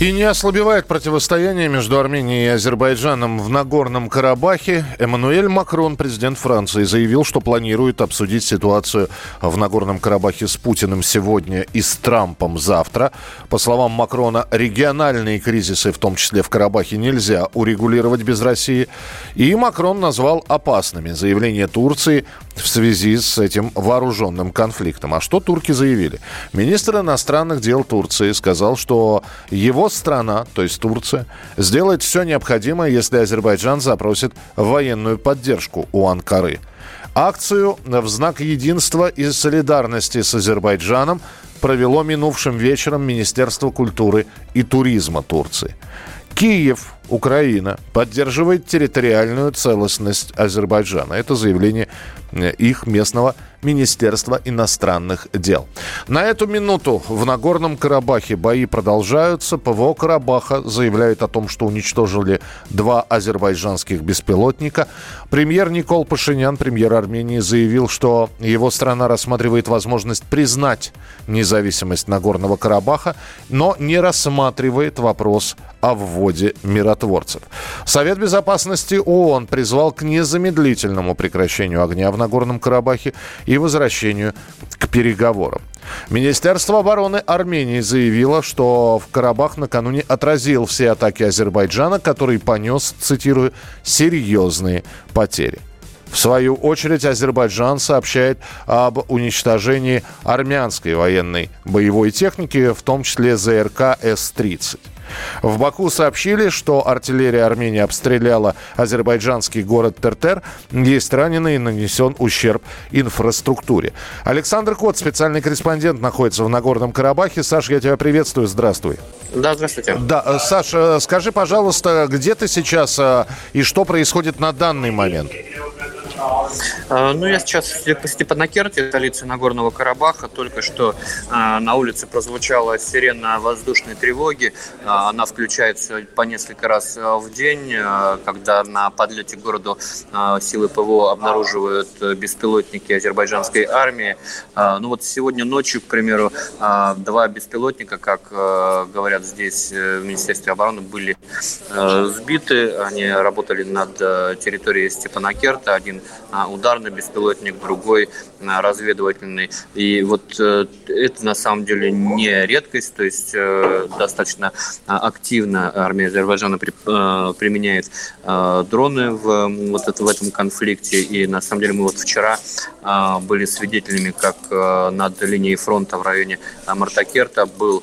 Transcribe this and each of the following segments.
И не ослабевает противостояние между Арменией и Азербайджаном в Нагорном Карабахе. Эммануэль Макрон, президент Франции, заявил, что планирует обсудить ситуацию в Нагорном Карабахе с Путиным сегодня и с Трампом завтра. По словам Макрона, региональные кризисы, в том числе в Карабахе, нельзя урегулировать без России. И Макрон назвал опасными заявления Турции в связи с этим вооруженным конфликтом. А что турки заявили? Министр иностранных дел Турции сказал, что его страна, то есть Турция, сделает все необходимое, если Азербайджан запросит военную поддержку у Анкары. Акцию в знак единства и солидарности с Азербайджаном провело минувшим вечером Министерство культуры и туризма Турции. Киев, Украина, поддерживает территориальную целостность Азербайджана. Это заявление э, их местного Министерства иностранных дел. На эту минуту в Нагорном Карабахе бои продолжаются. ПВО Карабаха заявляет о том, что уничтожили два азербайджанских беспилотника. Премьер Никол Пашинян, премьер Армении, заявил, что его страна рассматривает возможность признать независимость Нагорного Карабаха, но не рассматривает вопрос о вводе миротворцев. Совет Безопасности ООН призвал к незамедлительному прекращению огня в Нагорном Карабахе и возвращению к переговорам. Министерство обороны Армении заявило, что в Карабах накануне отразил все атаки Азербайджана, который понес, цитирую, серьезные потери. В свою очередь, Азербайджан сообщает об уничтожении армянской военной боевой техники, в том числе ЗРК С-30. В Баку сообщили, что артиллерия Армении обстреляла азербайджанский город Тертер. Есть раненые нанесен ущерб инфраструктуре. Александр Кот, специальный корреспондент, находится в Нагорном Карабахе. Саша, я тебя приветствую. Здравствуй. Да, здравствуйте. Да, э, Саша, скажи, пожалуйста, где ты сейчас э, и что происходит на данный момент? А, ну, я сейчас в Степанакерте, столице Нагорного Карабаха. Только что а, на улице прозвучала сирена воздушной тревоги. А, она включается по несколько раз в день, когда на подлете к городу силы ПВО обнаруживают беспилотники азербайджанской армии. Ну вот сегодня ночью, к примеру, два беспилотника, как говорят здесь в Министерстве обороны, были сбиты. Они работали над территорией Степанакерта. Один ударный беспилотник, другой а, разведывательный. И вот э, это на самом деле не редкость, то есть э, достаточно а, активно армия Азербайджана э, применяет дроны в, вот это, в этом конфликте. И на самом деле мы вот вчера были свидетелями, как над линией фронта в районе Мартакерта был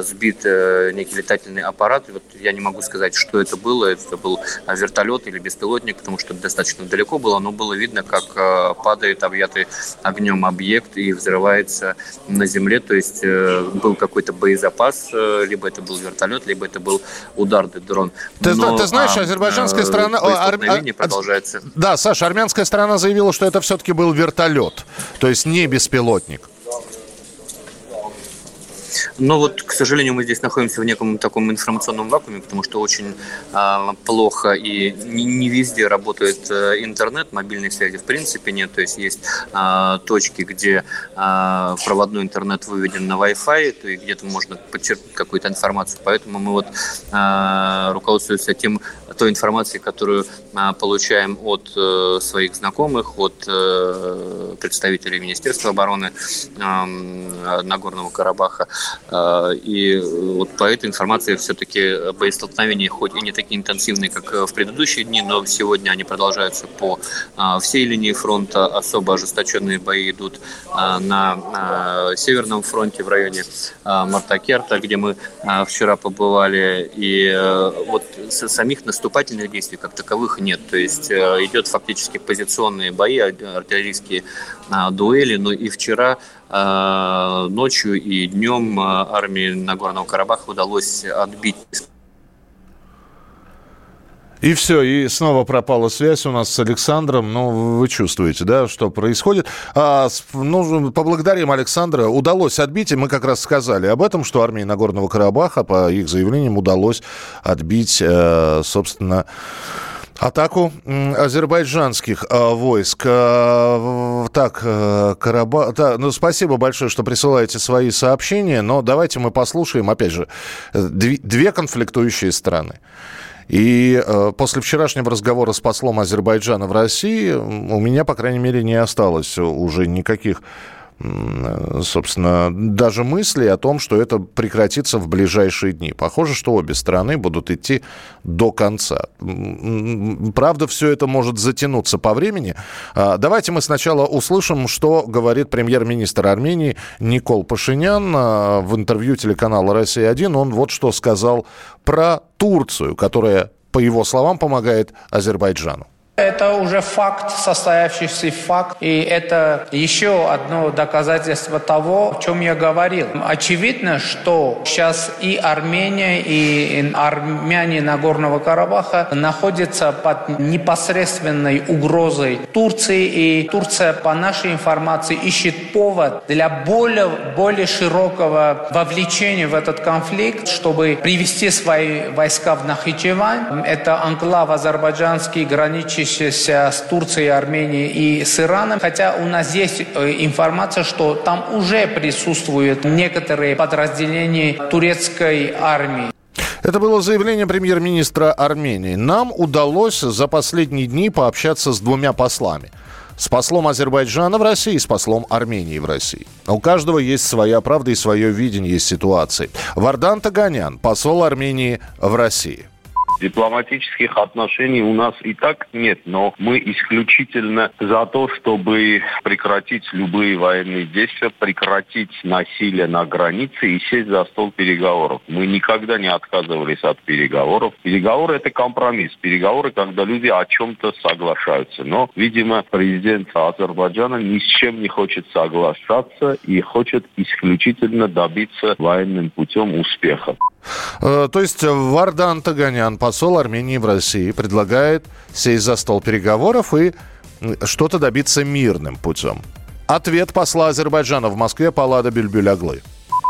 сбит некий летательный аппарат. Вот я не могу сказать, что это было. Это был вертолет или беспилотник, потому что достаточно далеко было, но было видно, как э, падает объятый огнем объект и взрывается на земле. То есть э, был какой-то боезапас, э, либо это был вертолет, либо это был ударный дрон. Ты, Но, ты знаешь, а, азербайджанская а, страна... Ар... продолжается. Да, Саша, армянская сторона заявила, что это все-таки был вертолет, то есть не беспилотник. Но вот, к сожалению, мы здесь находимся в неком таком информационном вакууме, потому что очень э, плохо и не, не везде работает э, интернет, мобильной связи в принципе нет. То есть есть э, точки, где э, проводной интернет выведен на Wi-Fi, то и где-то можно подчеркнуть какую-то информацию. Поэтому мы вот э, руководствуемся тем, той информацией, которую э, получаем от э, своих знакомых, от э, представителей Министерства обороны э, Нагорного Карабаха. А, и вот по этой информации все-таки боестолкновения хоть и не такие интенсивные, как в предыдущие дни, но сегодня они продолжаются по а, всей линии фронта. Особо ожесточенные бои идут а, на Северном фронте в районе Мартакерта, где мы вчера побывали. И вот самих наступательных действий как таковых нет. То есть идет фактически позиционные бои, артиллерийские дуэли. Но и вчера Э, ночью и днем э, армии Нагорного Карабаха удалось отбить И все, и снова пропала связь у нас с Александром. Ну, вы чувствуете, да, что происходит. А, ну, поблагодарим Александра. Удалось отбить, и мы как раз сказали об этом, что армии Нагорного Карабаха, по их заявлениям, удалось отбить, э, собственно, атаку азербайджанских э, войск. Э, так, э, Караба... Да, ну, спасибо большое, что присылаете свои сообщения, но давайте мы послушаем, опять же, две конфликтующие страны. И э, после вчерашнего разговора с послом Азербайджана в России у меня, по крайней мере, не осталось уже никаких собственно, даже мысли о том, что это прекратится в ближайшие дни. Похоже, что обе страны будут идти до конца. Правда, все это может затянуться по времени. А, давайте мы сначала услышим, что говорит премьер-министр Армении Никол Пашинян а, в интервью телеканала «Россия-1». Он вот что сказал про Турцию, которая, по его словам, помогает Азербайджану. Это уже факт, состоявшийся факт, и это еще одно доказательство того, о чем я говорил. Очевидно, что сейчас и Армения, и армяне Нагорного Карабаха находятся под непосредственной угрозой Турции, и Турция, по нашей информации, ищет повод для более, более широкого вовлечения в этот конфликт, чтобы привести свои войска в Нахичевань. Это анклав азербайджанский, граничащий находящиеся с Турцией, Арменией и с Ираном. Хотя у нас есть э, информация, что там уже присутствуют некоторые подразделения турецкой армии. Это было заявление премьер-министра Армении. Нам удалось за последние дни пообщаться с двумя послами. С послом Азербайджана в России и с послом Армении в России. У каждого есть своя правда и свое видение ситуации. Вардан Таганян, посол Армении в России. Дипломатических отношений у нас и так нет, но мы исключительно за то, чтобы прекратить любые военные действия, прекратить насилие на границе и сесть за стол переговоров. Мы никогда не отказывались от переговоров. Переговоры – это компромисс. Переговоры, когда люди о чем-то соглашаются. Но, видимо, президент Азербайджана ни с чем не хочет соглашаться и хочет исключительно добиться военным путем успеха. Э, то есть Вардан Таганян, посол Армении в России, предлагает сесть за стол переговоров и что-то добиться мирным путем. Ответ посла Азербайджана в Москве Палада Бюльбюль-Аглы.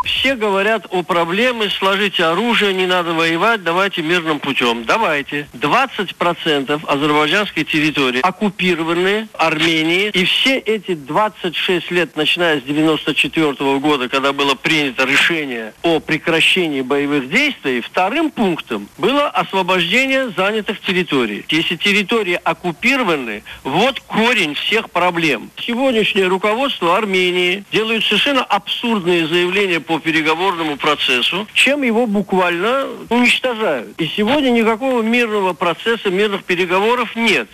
Все говорят о проблеме, сложите оружие, не надо воевать, давайте мирным путем. Давайте. 20% азербайджанской территории оккупированы Арменией. И все эти 26 лет, начиная с 94 -го года, когда было принято решение о прекращении боевых действий, вторым пунктом было освобождение занятых территорий. Если территории оккупированы, вот корень всех проблем. Сегодняшнее руководство Армении делают совершенно абсурдные заявления по переговорному процессу, чем его буквально уничтожают. И сегодня никакого мирного процесса, мирных переговоров нет.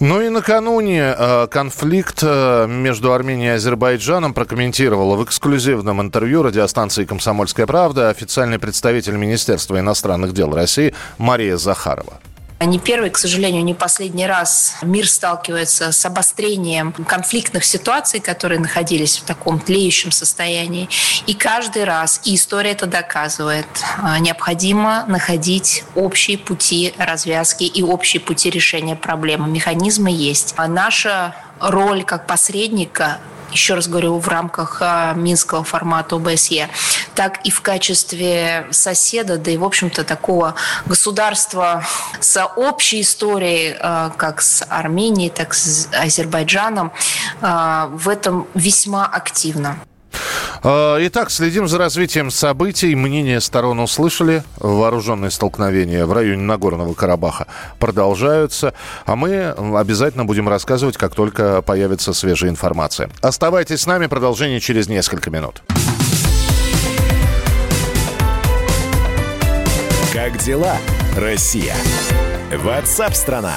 Ну и накануне э, конфликт э, между Арменией и Азербайджаном прокомментировала в эксклюзивном интервью радиостанции «Комсомольская правда» официальный представитель Министерства иностранных дел России Мария Захарова. Не первый, к сожалению, не последний раз мир сталкивается с обострением конфликтных ситуаций, которые находились в таком тлеющем состоянии. И каждый раз, и история это доказывает, а, необходимо находить общие пути развязки и общие пути решения проблемы. Механизмы есть. А наша роль как посредника еще раз говорю, в рамках а, минского формата ОБСЕ, так и в качестве соседа, да и, в общем-то, такого государства с общей историей, а, как с Арменией, так и с Азербайджаном, а, в этом весьма активно. А, итак, следим за развитием событий. Мнения сторон услышали. Вооруженные столкновения в районе Нагорного Карабаха продолжаются. А мы обязательно будем рассказывать, как только появится свежая информация. Оставайтесь с нами. Продолжение через несколько минут. Как дела, Россия? Ватсап-страна!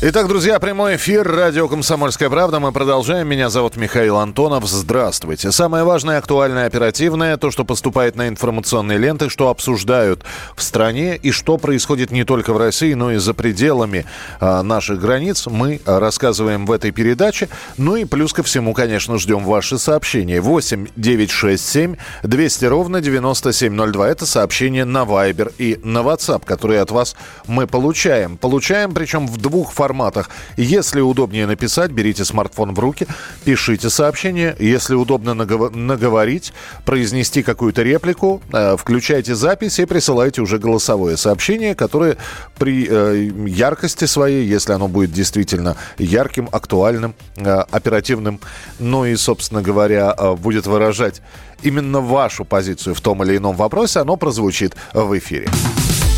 Итак, друзья, прямой эфир, радио «Комсомольская правда». Мы продолжаем. Меня зовут Михаил Антонов. Здравствуйте. Самое важное, актуальное, оперативное, то, что поступает на информационные ленты, что обсуждают в стране и что происходит не только в России, но и за пределами а, наших границ, мы рассказываем в этой передаче. Ну и плюс ко всему, конечно, ждем ваши сообщения. 8 967 200 ровно 9702. Это сообщение на Viber и на WhatsApp, которые от вас мы получаем. Получаем, причем в двух форматах форматах. Если удобнее написать, берите смартфон в руки, пишите сообщение. Если удобно наговорить, произнести какую-то реплику, э, включайте запись и присылайте уже голосовое сообщение, которое при э, яркости своей, если оно будет действительно ярким, актуальным, э, оперативным, ну и, собственно говоря, будет выражать именно вашу позицию в том или ином вопросе, оно прозвучит в эфире.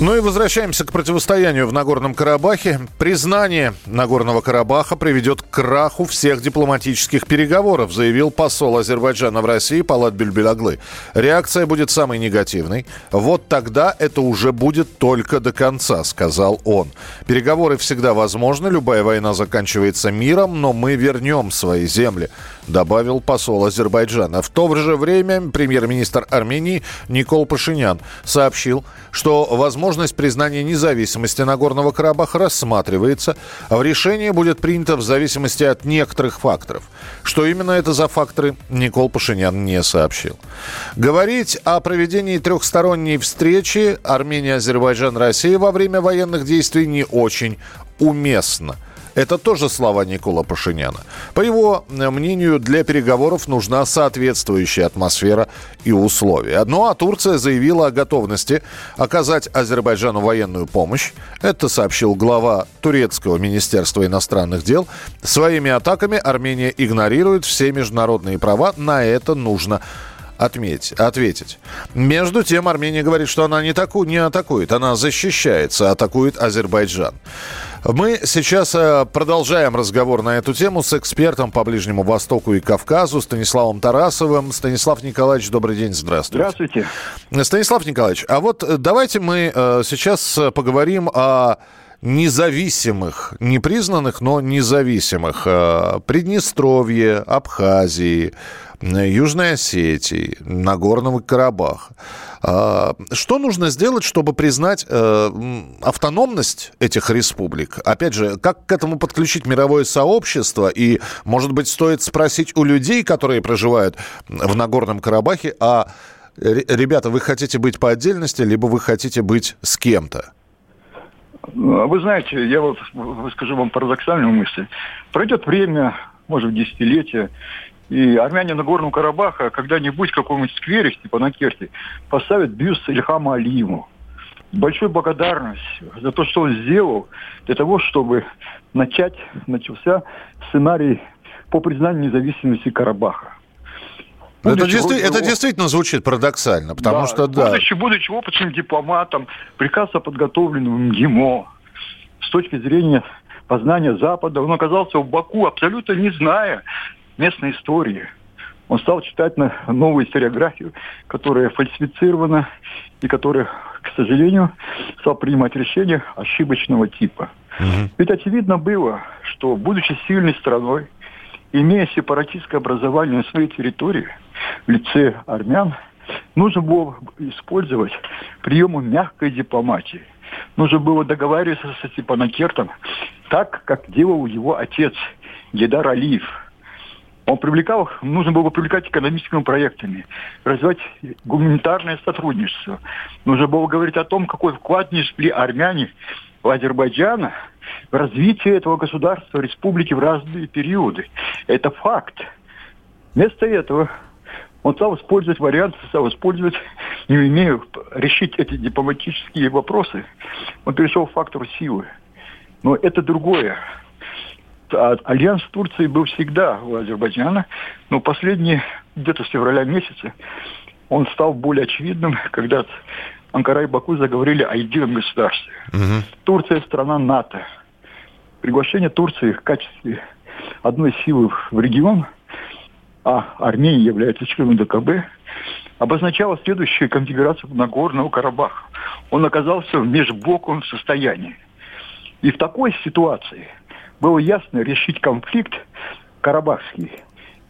Ну и возвращаемся к противостоянию в Нагорном Карабахе. Признание Нагорного Карабаха приведет к краху всех дипломатических переговоров, заявил посол Азербайджана в России Палат Бюльбюляглы. Реакция будет самой негативной. Вот тогда это уже будет только до конца, сказал он. Переговоры всегда возможны, любая война заканчивается миром, но мы вернем свои земли добавил посол Азербайджана. В то же время премьер-министр Армении Никол Пашинян сообщил, что возможность признания независимости Нагорного Карабаха рассматривается, а в решение будет принято в зависимости от некоторых факторов. Что именно это за факторы, Никол Пашинян не сообщил. Говорить о проведении трехсторонней встречи Армения, Азербайджан, Россия во время военных действий не очень уместно – это тоже слова Никола Пашиняна. По его э, мнению, для переговоров нужна соответствующая атмосфера и условия. Ну а Турция заявила о готовности оказать Азербайджану военную помощь. Это сообщил глава турецкого министерства иностранных дел. Своими атаками Армения игнорирует все международные права. На это нужно отметить, ответить. Между тем, Армения говорит, что она не, таку, не атакует, она защищается, атакует Азербайджан. Мы сейчас э, продолжаем разговор на эту тему с экспертом по Ближнему Востоку и Кавказу Станиславом Тарасовым. Станислав Николаевич, добрый день, здравствуйте. Здравствуйте. Станислав Николаевич, а вот э, давайте мы э, сейчас поговорим о независимых, непризнанных, но независимых Приднестровье, Абхазии, Южной Осетии, Нагорного Карабаха. А, что нужно сделать, чтобы признать э, автономность этих республик? Опять же, как к этому подключить мировое сообщество? И, может быть, стоит спросить у людей, которые проживают в Нагорном Карабахе, а ребята, вы хотите быть по отдельности, либо вы хотите быть с кем-то? Вы знаете, я вот выскажу вам парадоксальную мысль. Пройдет время, может, десятилетия, и армяне Нагорного Карабаха когда-нибудь в каком-нибудь сквере, типа на Керте, поставят бюст Ильхама Алиеву. Большой благодарность за то, что он сделал для того, чтобы начать, начался сценарий по признанию независимости Карабаха. это, действи- его... это действительно звучит парадоксально, потому да, что да. Будучи, будучи опытным дипломатом, прекрасно подготовленным ГИМО, с точки зрения познания Запада, он оказался в Баку, абсолютно не зная местной истории. Он стал читать на новую историографию, которая фальсифицирована и которая, к сожалению, стал принимать решения ошибочного типа. Угу. Ведь очевидно было, что, будучи сильной страной, имея сепаратистское образование на своей территории, в лице армян, нужно было использовать приемы мягкой дипломатии. Нужно было договариваться с Степанакертом так, как делал его отец Гедар Алиев – он привлекал, нужно было привлекать экономическими проектами, развивать гуманитарное сотрудничество. Нужно было говорить о том, какой вклад несли армяне в Азербайджана в развитие этого государства, республики в разные периоды. Это факт. Вместо этого он стал использовать варианты, стал использовать, не имея решить эти дипломатические вопросы. Он перешел к фактору силы. Но это другое. А альянс Турции был всегда у Азербайджана, но последние, где-то с февраля месяца, он стал более очевидным, когда Анкара и Баку заговорили о едином государстве. Угу. Турция – страна НАТО. Приглашение Турции в качестве одной силы в регион, а Армения является членом ДКБ, обозначало следующую конфигурацию Нагорного Карабаха. Он оказался в межблоковом состоянии. И в такой ситуации было ясно решить конфликт карабахский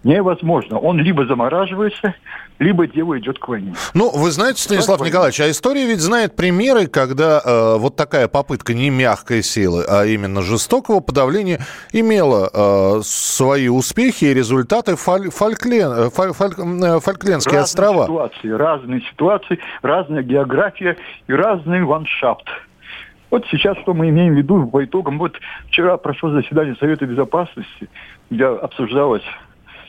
невозможно. Он либо замораживается, либо дело идет к войне. Ну, вы знаете, Станислав как Николаевич, а история ведь знает примеры, когда э, вот такая попытка не мягкой силы, а именно жестокого подавления имела э, свои успехи и результаты фаль, фольклен, э, фаль, фаль, э, Фольклендские разные острова. Ситуации, разные ситуации, разная география и разный ландшафт. Вот сейчас что мы имеем в виду по итогам. Вот вчера прошло заседание Совета Безопасности, где обсуждалась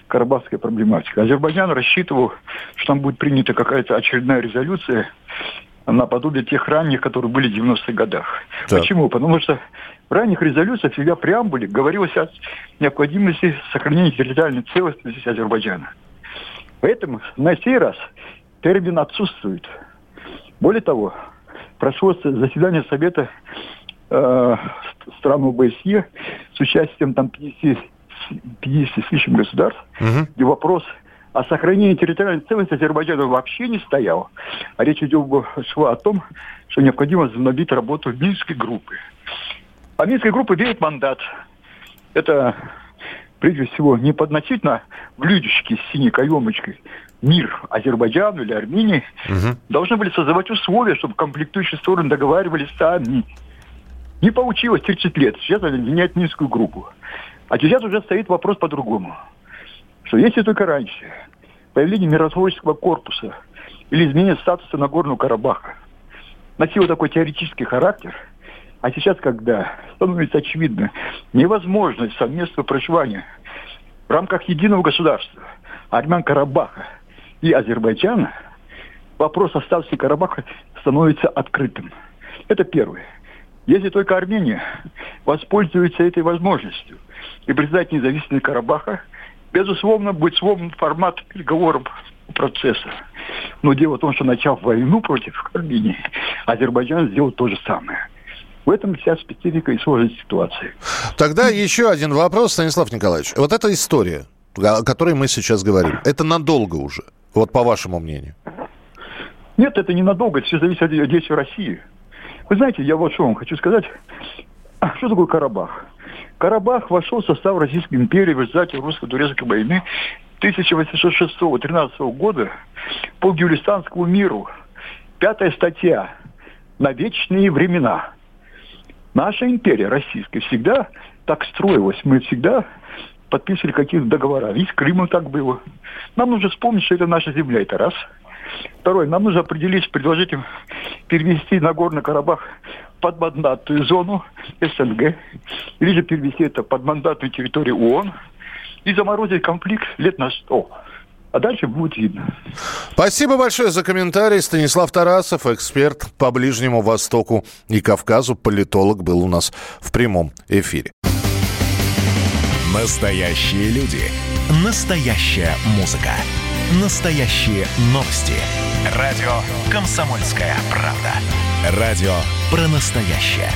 карабахская проблематика. Азербайджан рассчитывал, что там будет принята какая-то очередная резолюция наподобие тех ранних, которые были в 90-х годах. Так. Почему? Потому что в ранних резолюциях всегда преамбуле говорилось о необходимости сохранения территориальной целостности Азербайджана. Поэтому на сей раз термин отсутствует. Более того, прошло заседание Совета э, стран ОБСЕ с участием там 50 50 с лишним государств, угу. где вопрос о сохранении территориальной целостности Азербайджана вообще не стоял. А речь идет, шла о том, что необходимо возобновить работу Минской группы. А Минская группа имеет мандат. Это, прежде всего, не подносительно блюдечки с синей каемочкой мир Азербайджану или Армении, угу. должны были создавать условия, чтобы комплектующие стороны договаривались сами. Не получилось 30 лет. Сейчас надо менять Минскую группу. А сейчас уже стоит вопрос по-другому. Что если только раньше появление миротворческого корпуса или изменение статуса Нагорного Карабаха носило такой теоретический характер, а сейчас, когда становится очевидно невозможность совместного проживания в рамках единого государства армян Карабаха и Азербайджана, вопрос о статусе Карабаха становится открытым. Это первое. Если только Армения воспользуется этой возможностью и признать независимость Карабаха, безусловно, будет свободен формат переговоров процесса. Но дело в том, что начав войну против Армении, Азербайджан сделал то же самое. В этом вся специфика и сложность ситуации. Тогда еще один вопрос, Станислав Николаевич. Вот эта история, о которой мы сейчас говорим, это надолго уже, вот по вашему мнению? Нет, это ненадолго, это все зависит от действий России. Вы знаете, я вот что вам хочу сказать. А, что такое Карабах? Карабах вошел в состав Российской империи в результате русско-турецкой войны 1806-13 года по Гюлистанскому миру. Пятая статья «На вечные времена». Наша империя российская всегда так строилась. Мы всегда подписывали какие-то договора. И с Крымом так было. Нам нужно вспомнить, что это наша земля. Это раз – Второе, нам нужно определить, предложить им перевести Нагорный Карабах под мандатную зону СНГ, или же перевести это под мандатную территорию ООН и заморозить конфликт лет на сто. А дальше будет видно. Спасибо большое за комментарий. Станислав Тарасов, эксперт по Ближнему Востоку и Кавказу, политолог, был у нас в прямом эфире. Настоящие люди. Настоящая музыка. Настоящие новости. Радио «Комсомольская правда». Радио про настоящее.